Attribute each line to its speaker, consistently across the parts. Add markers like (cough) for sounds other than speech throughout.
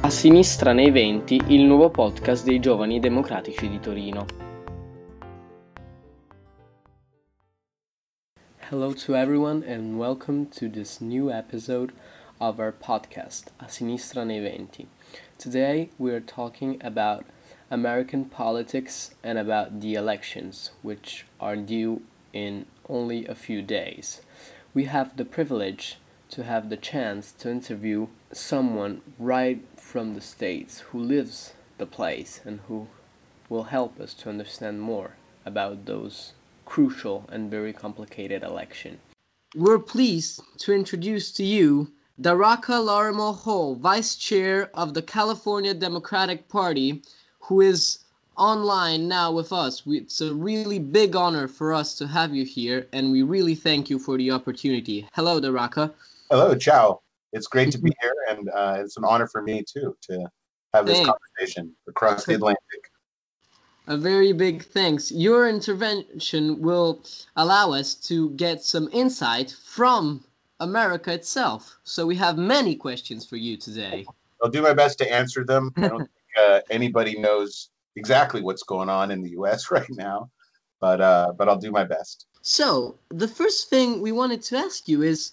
Speaker 1: A Sinistra nei Venti, il nuovo podcast dei giovani democratici di Torino. Hello to everyone and welcome to this new episode of our podcast, A Sinistra nei Venti. Today we are talking about American politics and about the elections, which are due in only a few days. We have the privilege to have the chance to interview someone right from the States who lives the place and who will help us to understand more about those crucial and very complicated election. We're pleased to introduce to you Daraka Larimore-Hall, Vice Chair of the California Democratic Party, who is online now with us. We, it's a really big honor for us to have you here, and we really thank you for the opportunity. Hello, Daraka.
Speaker 2: Hello, ciao. It's great to be here, and uh, it's an honor for me too to have this thanks. conversation across the Atlantic.
Speaker 1: A very big thanks. Your intervention will allow us to get some insight from America itself. So we have many questions for you today.
Speaker 2: I'll do my best to answer them. I don't (laughs) think uh, anybody knows exactly what's going on in the U.S. (laughs) right now, but uh, but I'll do my best.
Speaker 1: So the first thing we wanted to ask you is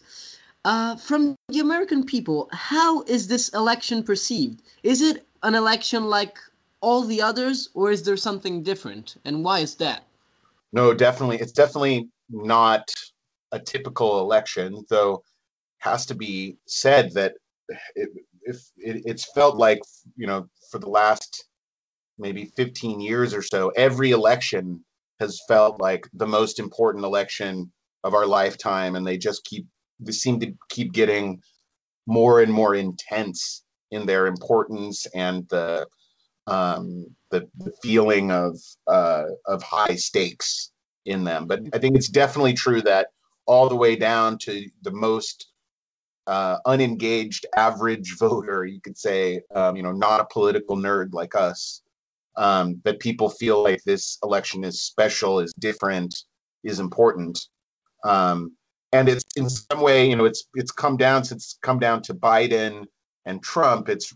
Speaker 1: uh, from the American people, how is this election perceived? Is it an election like all the others, or is there something different? And why is that?
Speaker 2: No, definitely. It's definitely not a typical election, though has to be said that it, if it, it's felt like you know for the last maybe 15 years or so every election has felt like the most important election of our lifetime and they just keep they seem to keep getting more and more intense in their importance and the um, the, the feeling of uh, of high stakes in them. But I think it's definitely true that all the way down to the most uh, unengaged average (laughs) voter, you could say, um, you know, not a political nerd like us, um, that people feel like this election is special, is different, is important. Um, and it's in some way, you know, it's it's come down since come down to Biden and Trump. It's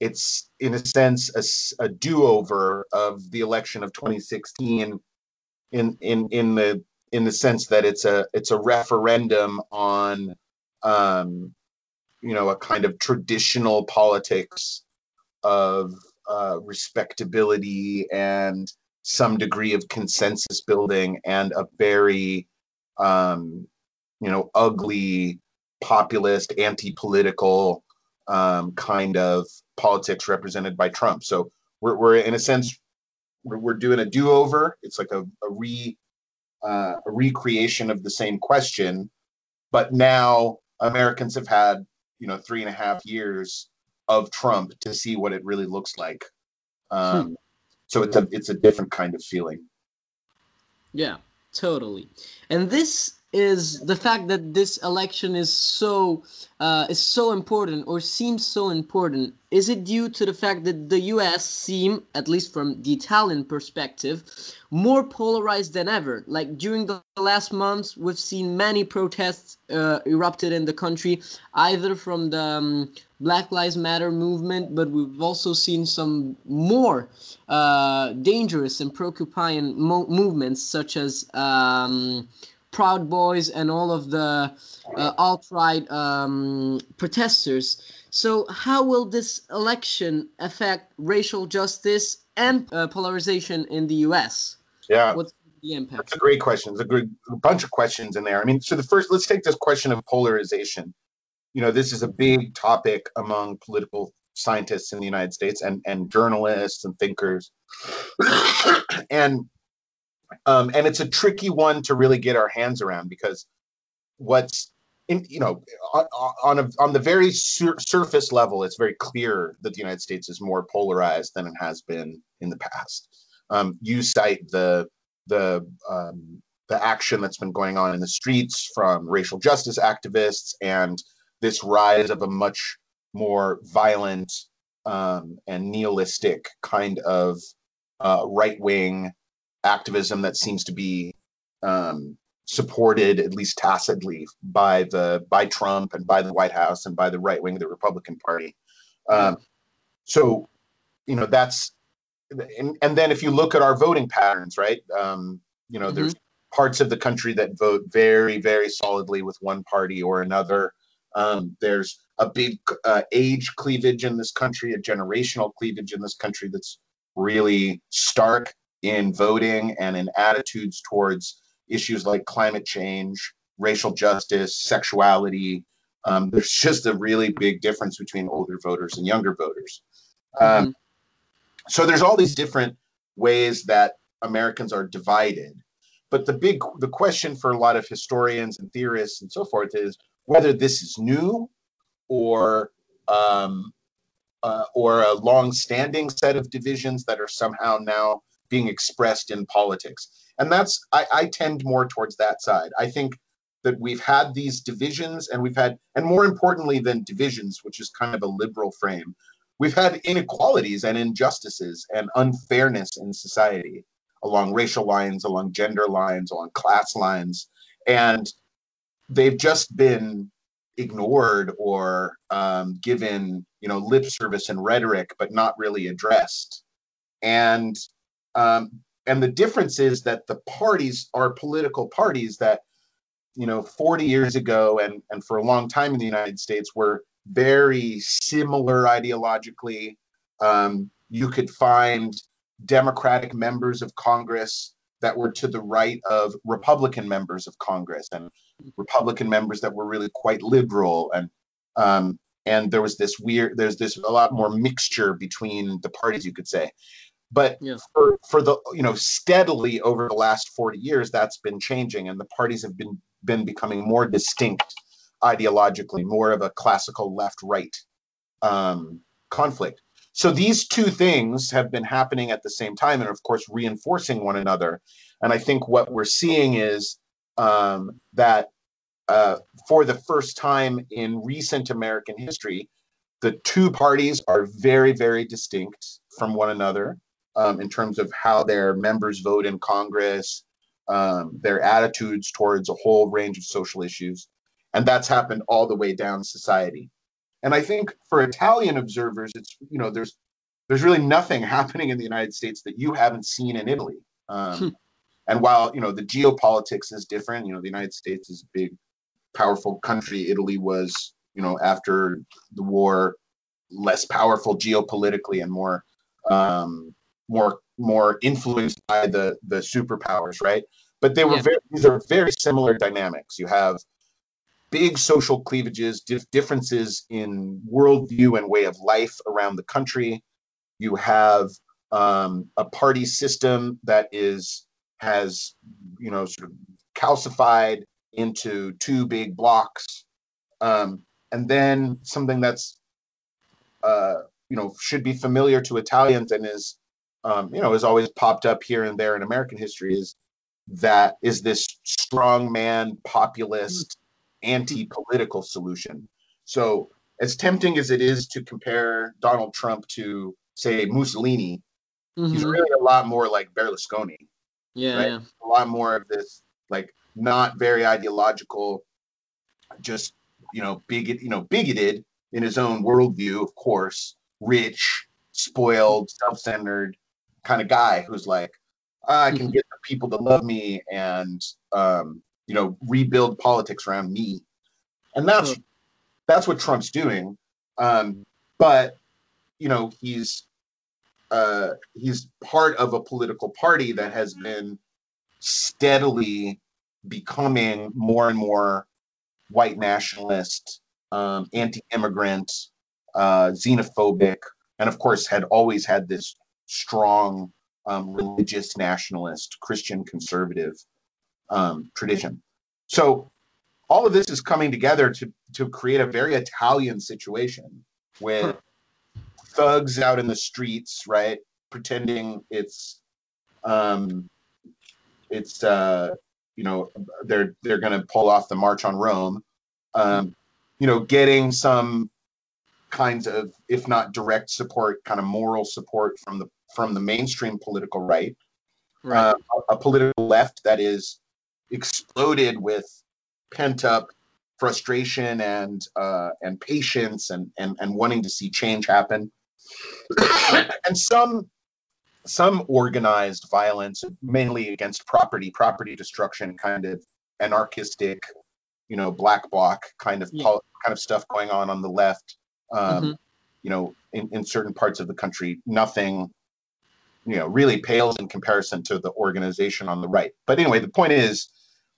Speaker 2: it's in a sense a, a do-over of the election of 2016 in in in the in the sense that it's a it's a referendum on um, you know a kind of traditional politics of uh, respectability and some degree of consensus building and a very um, you know, ugly, populist, anti-political um, kind of politics represented by Trump. So we're, we're in a sense, we're, we're doing a do-over. It's like a, a re uh, a recreation of the same question, but now Americans have had you know three and a half years of Trump to see what it really looks like. Um, hmm. So it's a it's a different kind of feeling.
Speaker 1: Yeah, totally. And this is the fact that this election is so uh, is so important or seems so important. Is it due to the fact that the US seem at least from the Italian perspective more polarized than ever? Like during the last months we've seen many protests uh, erupted in the country either from the um, Black Lives Matter movement but we've also seen some more uh, dangerous and preoccupying mo- movements such as um, Proud Boys and all of the uh, alt-right um, protesters. So, how will this election affect racial justice and uh, polarization in the U.S.?
Speaker 2: Yeah, what's the impact? That's a great question. There's a, good, a bunch of questions in there. I mean, so the first, let's take this question of polarization. You know, this is a big topic among political scientists in the United States and and journalists and thinkers, (coughs) and um, and it's a tricky one to really get our hands around because what's in, you know on, a, on the very sur- surface level it's very clear that the united states is more polarized than it has been in the past. Um, you cite the the um, the action that's been going on in the streets from racial justice activists and this rise of a much more violent um, and nihilistic kind of uh, right wing activism that seems to be um, supported at least tacitly by the by Trump and by the White House and by the right wing of the Republican Party. Um, so, you know, that's and, and then if you look at our voting patterns, right? Um, you know, mm-hmm. there's parts of the country that vote very, very solidly with one party or another. Um, there's a big uh, age cleavage in this country, a generational cleavage in this country that's really stark in voting and in attitudes towards issues like climate change, racial justice, sexuality. Um, there's just a really big difference between older voters and younger voters. Um, mm-hmm. So there's all these different ways that Americans are divided. But the big the question for a lot of historians and theorists and so forth is whether this is new or um, uh, or a long-standing set of divisions that are somehow now being expressed in politics. And that's I, I tend more towards that side. I think that we've had these divisions and we've had and more importantly than divisions, which is kind of a liberal frame, we've had inequalities and injustices and unfairness in society along racial lines, along gender lines, along class lines. And they've just been ignored or um, given, you know, lip service and rhetoric, but not really addressed. And um, and the difference is that the parties are political parties that, you know, 40 years ago and and for a long time in the United States were very similar ideologically. Um, you could find Democratic members of Congress that were to the right of Republican members of Congress and Republican members that were really quite liberal and um, and there was this weird there's this a lot more mixture between the parties you could say but yeah. for, for the you know steadily over the last 40 years that's been changing and the parties have been been becoming more distinct ideologically, more of a classical left right um, conflict. So these two things have been happening at the same time and, of course, reinforcing one another. And I think what we're seeing is um, that uh, for the first time in recent American history, the two parties are very, very distinct from one another um, in terms of how their members vote in Congress, um, their attitudes towards a whole range of social issues. And that's happened all the way down society. And i think for italian observers it's you know there's there's really nothing (laughs) happening in the united states that you haven't seen in italy. Um, hmm. and while you know the geopolitics is different you know the united states is a big powerful country. Italy was you know after the war less powerful geopolitically and more um, more more influenced by the the superpowers right but they were yeah. very these are very similar dynamics you have big social cleavages, dif- differences in worldview and way of life around the country. You have um, a party system that is has you know sort of calcified into two big blocks, um, and then something that's uh, you know should be familiar to Italians and is um, you know has always popped up here and there in American history is that is this strong man populist anti-political solution. So as tempting as it is to compare Donald Trump to say Mussolini, mm-hmm. he's really a lot more like Berlusconi.
Speaker 1: Yeah, right? yeah,
Speaker 2: a lot more of this like not very ideological, just you know bigot, you know bigoted in his own worldview, of course, rich, spoiled, self-centered kind of guy who's like, I can mm-hmm. get the people to love me and um, you know rebuild politics around me and that's mm-hmm. that's what trump's doing um, but you know he's uh, he's part of a political party that has been steadily becoming more and more white nationalist um, anti-immigrant uh, xenophobic and of course had always had this strong um, religious nationalist christian conservative um, tradition. So all of this is coming together to to create a very Italian situation with thugs out in the streets, right, pretending it's um, it's uh, you know they're they're going to pull off the march on Rome, um, you know, getting some kinds of if not direct support, kind of moral support from the from the mainstream political right, right. Uh, a, a political left that is exploded with pent up frustration and uh, and patience and, and and wanting to see change happen. (coughs) and some some organized violence, mainly against property, property destruction, kind of anarchistic, you know, black bloc kind of
Speaker 1: Yeah.
Speaker 2: pol- kind of stuff going on on the left. Um,
Speaker 1: Mhm.
Speaker 2: You know, in, in certain parts of the country, nothing, you know, really pales in comparison to the organization on the right. But anyway, the point is,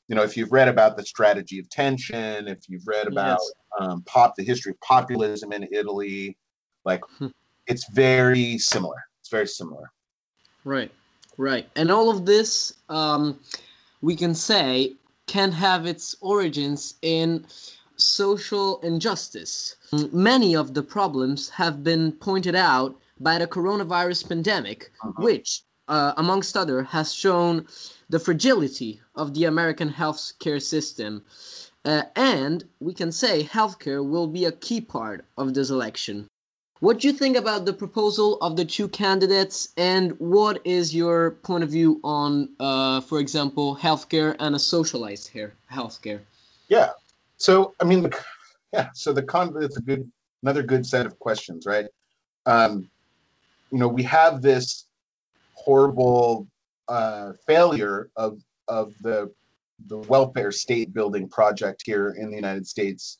Speaker 2: you know, if you've read about the strategy of tension, if you've read about
Speaker 1: Yes.
Speaker 2: um, pop, the history of populism in Italy, like
Speaker 1: Hmm.
Speaker 2: it's very similar. It's very similar.
Speaker 1: Right, right. And all of this, um, we can say, can have its origins in social injustice. Many of the problems have been pointed out by the coronavirus pandemic,
Speaker 2: Mhm.
Speaker 1: which, uh, amongst other, has shown the fragility of the American healthcare system. Uh, and we can say healthcare will be a key part of this election. What do you think about the proposal of the two candidates, and what is your point of view on, uh, for example, healthcare and a socialized hair healthcare?
Speaker 2: Yeah. So I mean, (laughs) yeah. So the con it's a good another good set of questions, right? Um, you know, we have this horrible uh, failure of of the the welfare state building project here in the United States.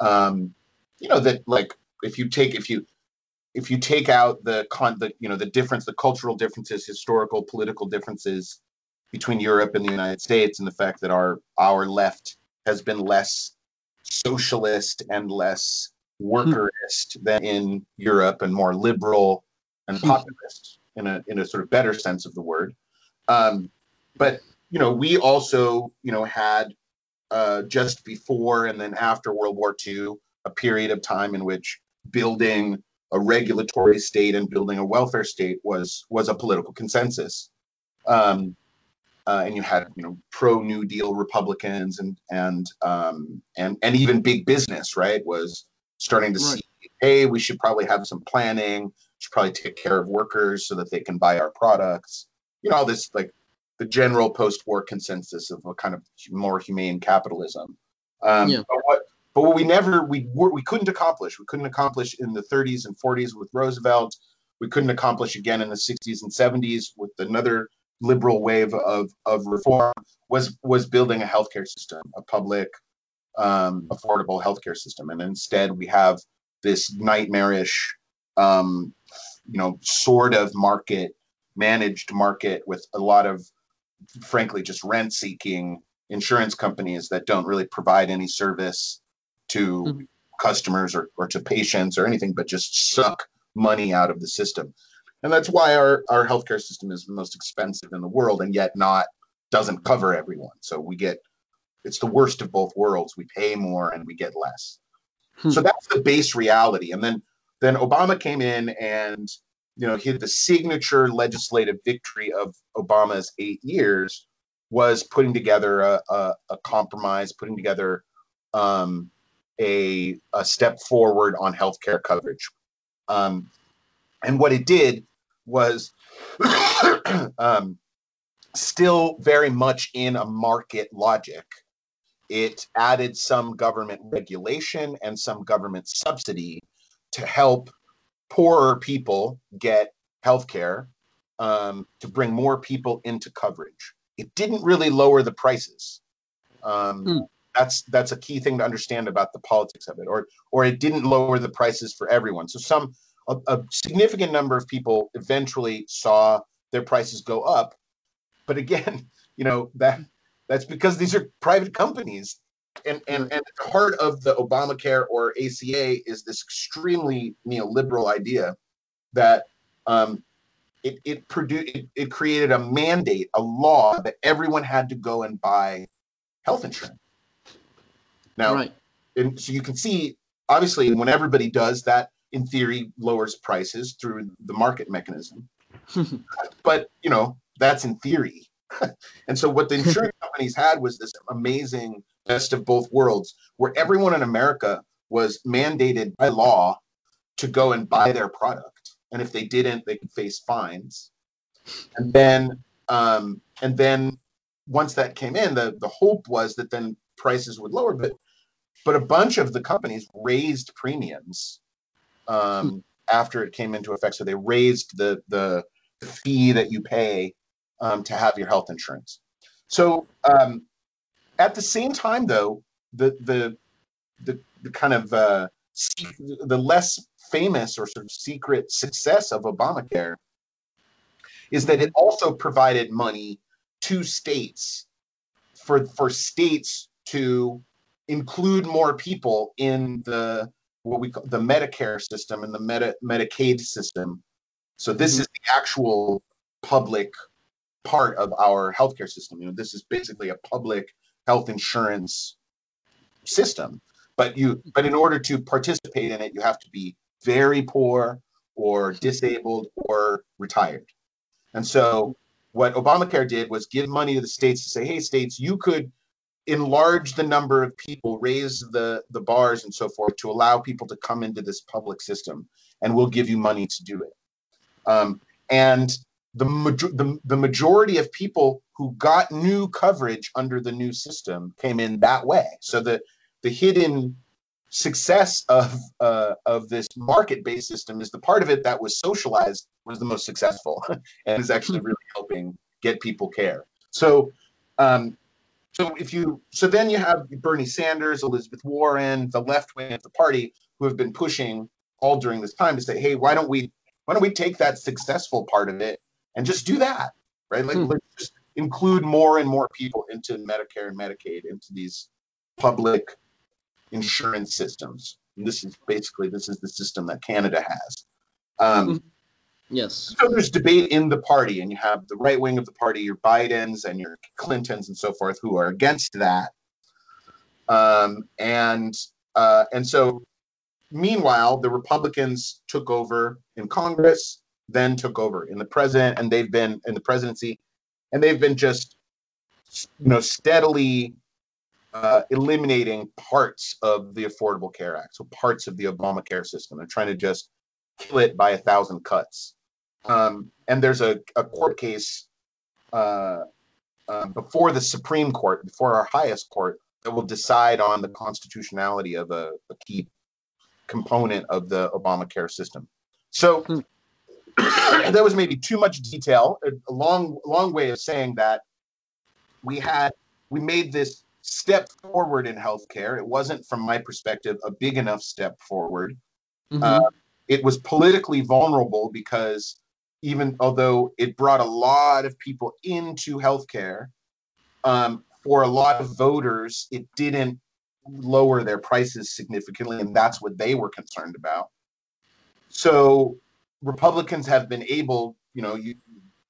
Speaker 2: Um, you know that like if you take if you if you take out the con the you know the difference the cultural differences historical political differences between Europe and the United States and the fact that our our left has been less socialist and less workerist than in Europe and more liberal and
Speaker 1: Hmm.
Speaker 2: populist in a in a sort of better sense of the word. Um, but you know, we also you know had uh, just before and then after World War II a period of time in which building a regulatory state and building a welfare state was was a political consensus. Um, uh, and you had you know pro New Deal Republicans and and um, and and even big business right was starting to
Speaker 1: Right.
Speaker 2: see hey we should probably have some planning should probably take care of workers so that they can buy our products. You know all this like the general post-war consensus of a kind of more humane capitalism. Um,
Speaker 1: Yeah.
Speaker 2: but what but what we never we were, we couldn't accomplish. We couldn't accomplish in the 30s and 40s with Roosevelt. We couldn't accomplish again in the 60s and 70s with another liberal wave of of reform was was building a healthcare system, a public, um, affordable healthcare system, and instead we have this nightmarish, um, you know, sort of market managed market with a lot of, frankly, just rent seeking insurance companies that don't really provide any service to
Speaker 1: Mhm.
Speaker 2: customers or, or to patients or anything, but just suck money out of the system. And that's why our our healthcare system is the most expensive in the world and yet not doesn't cover everyone. So we get it's the worst of both worlds. We pay more and we get less.
Speaker 1: Hmm.
Speaker 2: so that's the base reality. And then then obama came in and you know he the signature legislative victory of obama's eight years was putting together a, a, a compromise putting together um, a, a step forward on healthcare coverage um, and what it did was (coughs) um, still very much in a market logic. It added some government regulation and some government subsidy to help poorer people get health care um, to bring more people into coverage. It didn't really lower the prices. Um,
Speaker 1: Hmm.
Speaker 2: That's that's a key thing to understand about the politics of it, or or it didn't lower the prices for everyone. So some a, a significant number of people eventually saw their prices go up but again (laughs) you know that that's because these are private companies and and and at the heart of the obamacare or aca is this extremely neoliberal idea that um it it produced it, it created a mandate a law that everyone had to go and buy health insurance. Now
Speaker 1: right.
Speaker 2: and so you can see obviously when everybody does that in theory lowers prices through the market mechanism. (laughs) But you know that's in theory. (laughs) And so what the insurance (laughs) companies had was this amazing best of both worlds where everyone in america was mandated by law to go and buy their product and if they didn't they could face fines and then um, and then once that came in the the hope was that then prices would lower but but a bunch of the companies raised premiums um, after it came into effect. So they raised the the, the fee that you pay um, to have your health insurance. So um, at the same time, though, the the the, the kind of uh, the less famous or sort of secret success of Obamacare is that it also provided money to states for for states to include more people in the what we call the Medicare system and the Medi- Medicaid system. So this mm-hmm. is the actual public part of our healthcare system. You know, this is basically a public health insurance system. But you but in order to participate in it, you have to be very poor or disabled or retired. And so what Obamacare did was give money to the states to say, hey, states, you could enlarge the number of people, raise the, the bars and so forth to allow people to come into this public system, and we'll give you money to do it. Um, and the, the, the majority of people who got new coverage under the new system came in that way. So the, the hidden success of uh, of this market-based system is the part of it that was socialized was the most successful (laughs) and is actually hmm. really helping get people care. So um, so if you so then you have Bernie Sanders, Elizabeth Warren, the left wing of the party who have been pushing all during this time to say, hey, why don't we why don't we take that successful part of it and just do that, right? Like hmm. let's just include more and more people into Medicare and Medicaid into these public insurance systems. And this is basically this is the system that Canada has. Um,
Speaker 1: mm-hmm. yes.
Speaker 2: So there's debate in the party, and you have the right wing of the party, your Bidens and your Clintons and so forth, who are against that. Um, and uh, and so, meanwhile, the Republicans took over in Congress, then took over in the president, and they've been in the presidency, and they've been just you know steadily uh, eliminating parts of the Affordable Care Act, so parts of the Obamacare system. They're trying to just kill it by a thousand cuts. Um, and there's a, a court case uh, uh, before the Supreme Court, before our highest court, that will decide on the constitutionality of a, a key component of the Obamacare system. So hmm. That was maybe too much detail, a, long, long way of saying that we had we made this step forward in healthcare. It wasn't, from my perspective, a big enough step forward. Mm-hmm. Uh, it was politically vulnerable because even although it brought a lot of people into healthcare, um, for a lot of voters, it didn't lower their prices significantly, and that's what they were concerned about. So Republicans have been able, you know, you,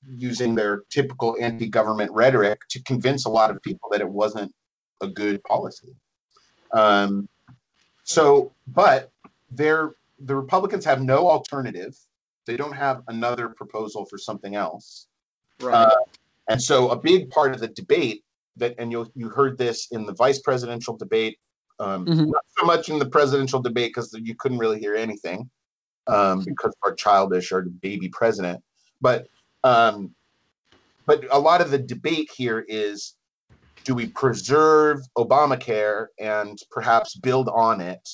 Speaker 2: using their typical anti-government rhetoric to convince a lot of people that it wasn't a good policy. Um, so, but they're the Republicans have no alternative. They don't have another proposal for something else. Right. Uh, and so, a big part of the debate that, and you you heard this in the vice presidential debate, um, mm-hmm. not so much in the presidential debate because you couldn't really hear anything um, because of our childish or baby president. But um, but a lot of the debate here is do we preserve Obamacare and perhaps build on it?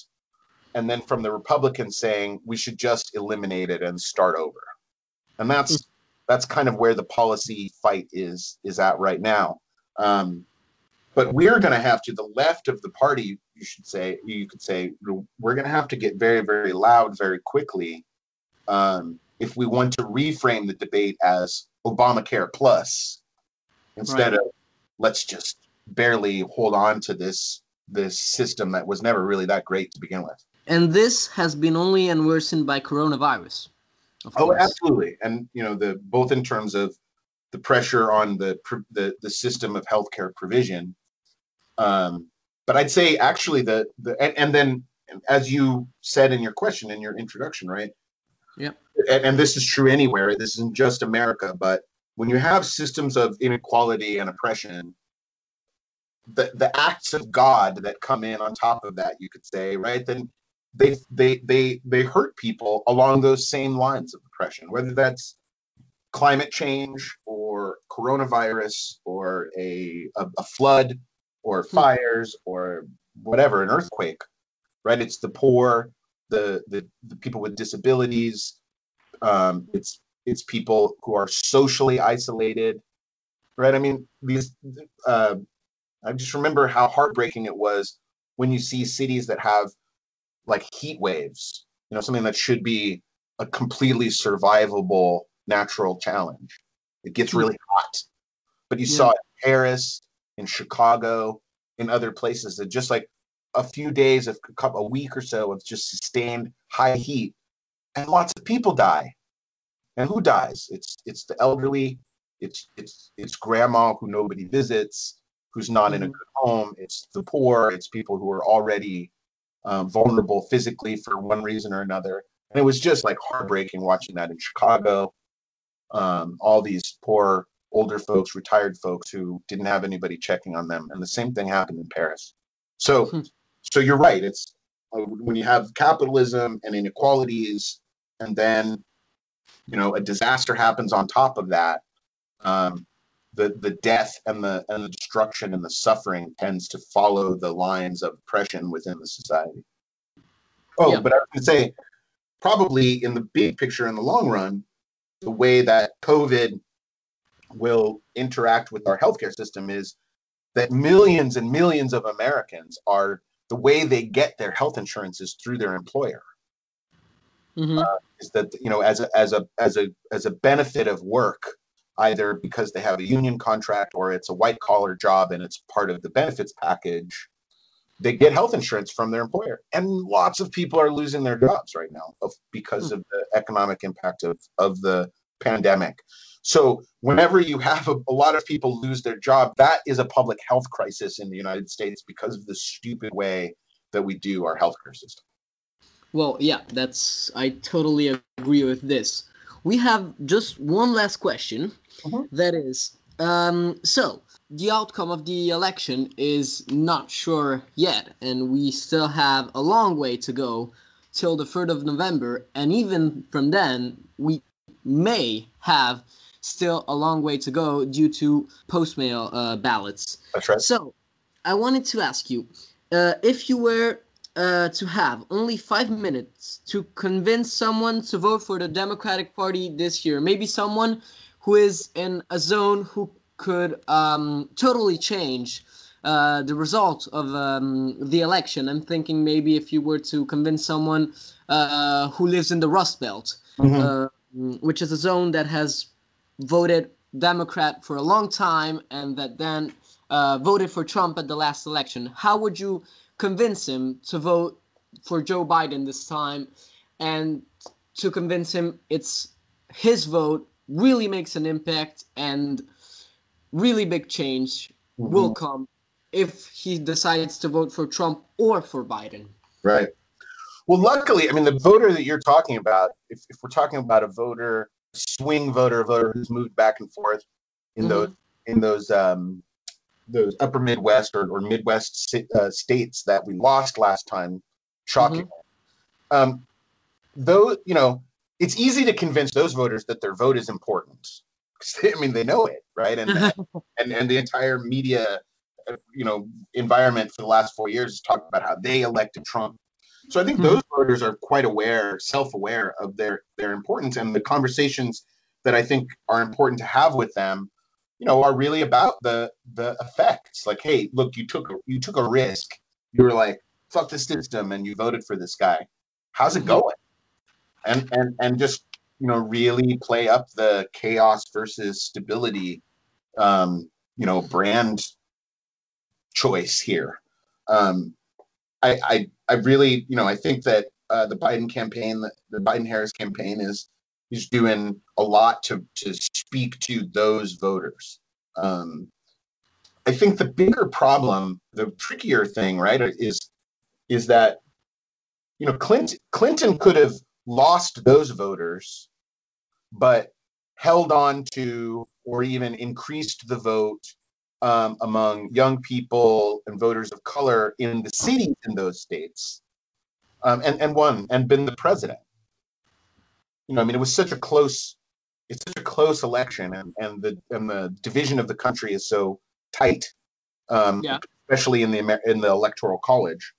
Speaker 2: And then from the Republicans saying we should just eliminate it and start over. And that's that's kind of where the policy fight is is at right now. Um, but we're going to have to the left of the party. You should say you could say we're going to have to get very very loud very quickly um, if we want to reframe the debate as Obamacare plus instead right. of let's just barely hold on to this this system that was never really that great to begin with.
Speaker 1: And this has been only and worsened by coronavirus.
Speaker 2: oh, course. absolutely. And you know, the both in terms of the pressure on the the, the system of healthcare provision. Um, but I'd say actually the the and, and then as you said in your question in your introduction, right?
Speaker 1: Yeah.
Speaker 2: And, and this is true anywhere. This isn't just America, but when you have systems of inequality and oppression, the the acts of God that come in on top of that, you could say, right? Then they they they they hurt people along those same lines of oppression, whether that's climate change or coronavirus or a a, a flood or hmm. fires or whatever, an earthquake, right? It's the poor, the the, the people with disabilities. Um, it's it's people who are socially isolated, right? I mean, these. Uh, I just remember how heartbreaking it was when you see cities that have like heat waves. You know, something that should be a completely survivable natural challenge. It gets really hot, but you
Speaker 1: Yeah.
Speaker 2: saw it in Paris, in Chicago, in other places that just like a few days of a couple, a week or so of just sustained high heat, and lots of people die. And who dies? It's it's the elderly, it's it's it's grandma who nobody visits, who's not in a
Speaker 1: Mhm.
Speaker 2: good home. It's the poor. It's people who are already um, vulnerable physically for one reason or another. And it was just like heartbreaking watching that in Chicago. Um, all these poor older folks, retired folks who didn't have anybody checking on them, and the same thing happened in Paris. So,
Speaker 1: Hmm.
Speaker 2: so you're right. It's uh, when you have capitalism and inequalities, and then you know a disaster happens on top of that. Um, the the death and the and the destruction and the suffering tends to follow the lines of oppression within the society. Oh,
Speaker 1: Yeah.
Speaker 2: but I would say probably in the big picture in the long run, the way that COVID will interact with our healthcare system is that millions and millions of Americans are the way they get their health insurance is through their employer.
Speaker 1: Mhm.
Speaker 2: is that you know as a as a as a as a benefit of work either because they have a union contract or it's a white collar job and it's part of the benefits package they get health insurance from their employer. And lots of people are losing their jobs right now of, because of the economic impact of of the pandemic so whenever you have a, a lot of people lose their job that is a public health crisis in the united states because of the stupid way that we do our healthcare system
Speaker 1: Well, yeah, that's I totally agree with this. We have just one last question.
Speaker 2: Mhm.
Speaker 1: That is, um, so the outcome of the election is not sure yet, and we still have a long way to go till the third of November, and even from then, we may have still a long way to go due to postmail uh, ballots.
Speaker 2: that's right
Speaker 1: So, I wanted to ask you uh, if you were uh, to have only five minutes to convince someone to vote for the Democratic Party this year, maybe someone who is in a zone who could um, totally change uh, the result of um, the election. I'm thinking maybe if you were to convince someone uh, who lives in the Rust Belt,
Speaker 2: Mhm.
Speaker 1: uh, which is a zone that has voted Democrat for a long time and that then uh, voted for Trump at the last election. How would you convince him to vote for Joe Biden this time and to convince him it's his vote really makes an impact and really big change will come if he decides to vote for Trump or for Biden?
Speaker 2: Right. Well, luckily, I mean, the voter that you're talking about, if, if we're talking about a voter, swing voter, a voter who's moved back and forth in
Speaker 1: Mhm.
Speaker 2: those in those um, those upper Midwest or, or Midwest uh, states that we lost last time, shocking. Um, though, you know, it's easy to convince those voters that their vote is important. they- I mean, they know it, right? And (laughs) and and the entire media, uh, you know, environment for the last four years has talked about how they elected Trump. So I think
Speaker 1: Mhm.
Speaker 2: those voters are quite aware, self-aware of their their importance, and the conversations that I think are important to have with them, you know, are really about the the effects. Like, hey, look, you took a, you took a risk. You were like, fuck the system, and you voted for this guy. How's it
Speaker 1: Mhm.
Speaker 2: going? And and and just you know really play up the chaos versus stability um you know brand choice here um i i i really you know i think that uh the biden campaign the biden harris campaign is is doing a lot to to speak to those voters. Um i think the bigger problem the trickier thing right is is that you know clinton clinton could have lost those voters but held on to or even increased the vote um, among young people and voters of color in the cities in those states um, and, and won and been the president. You know, I mean, it was such a close, it's such a close election and, and the and the division of the country is so tight, um,
Speaker 1: Yeah.
Speaker 2: especially in the Amer- in the electoral college.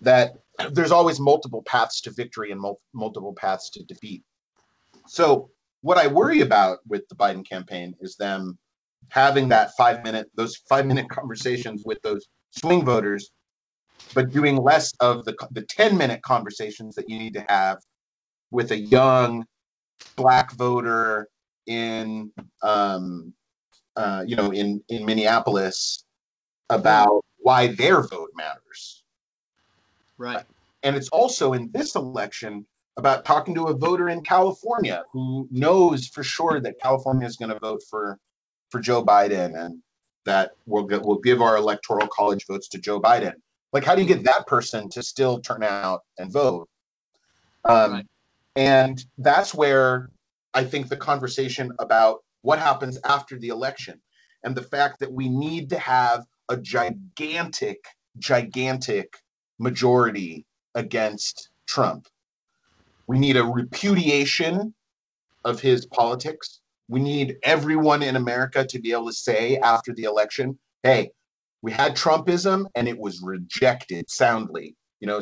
Speaker 2: that there's always multiple paths to victory and mul- multiple paths to defeat. So what I worry about with the Biden campaign is them having that five minute those five minute (laughs) conversations with those swing voters, but doing less of the the ten minute conversations that you need to have with a young black voter in um, uh, you know in in Minneapolis about why their vote matters.
Speaker 1: Right.
Speaker 2: And it's also in this election about talking to a voter in California who knows for sure that California is going to vote for for Joe Biden and that we'll get, we'll give our electoral college votes to Joe Biden. Like, how do you get that person to still turn out and vote? Um, right. And that's where I think the conversation about what happens after the election and the fact that we need to have a gigantic, gigantic majority against Trump. We need a repudiation of his politics. We need everyone in America to be able to say after the election, hey, we had Trumpism and it was rejected soundly. You know,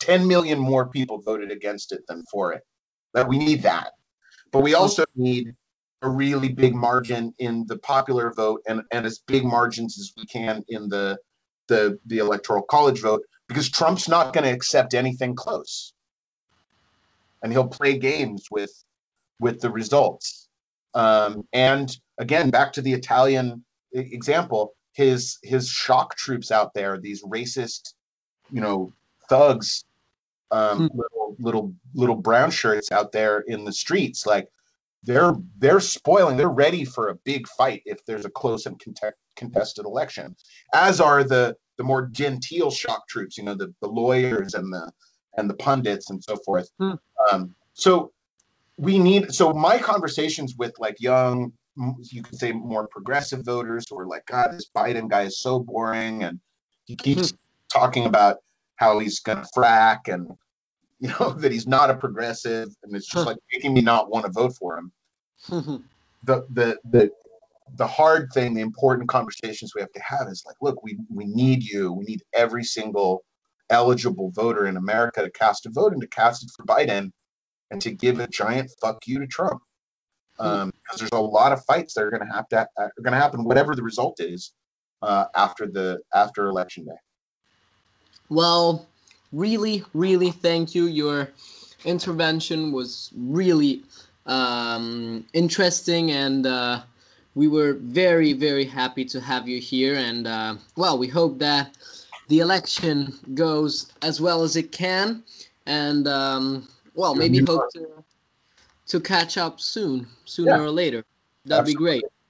Speaker 2: 10 million more people voted against it than for it. That we need that. But we also need a really big margin in the popular vote and, and as big margins as we can in the the the electoral college vote because Trump's not going to accept anything close. And he'll play games with with the results. Um, and again, back to the Italian example, his his shock troops out there, these racist, you know, thugs, um, hmm. little little little brown shirts out there in the streets, like they're they're spoiling. They're ready for a big fight if there's a close and contested election. As are the the more genteel shock troops, you know, the the lawyers and the and the pundits and so forth. Hmm. Um, so we need so my conversations with like young you could say more progressive voters who are like god this biden guy is so boring and he keeps hmm. talking about how he's going to frack and you know (laughs) that he's not a progressive and it's just like making me not want to vote for him. The the the the hard thing the important conversations we have to have is like look we we need you. We need every single eligible voter in america to cast a vote and to cast it for biden and to give a giant fuck you to Trump. Hmm. Um, because there's a lot of fights that are going to have to are going to happen, whatever the result is uh, after the after election day.
Speaker 1: Well, really, really, thank you. Your intervention was really um, interesting, and uh, we were very, very happy to have you here. And uh, well, we hope that the election goes as well as it can, and. Um, well, maybe hope to to catch up soon, sooner yeah. or later. That'd Absolutely. be great.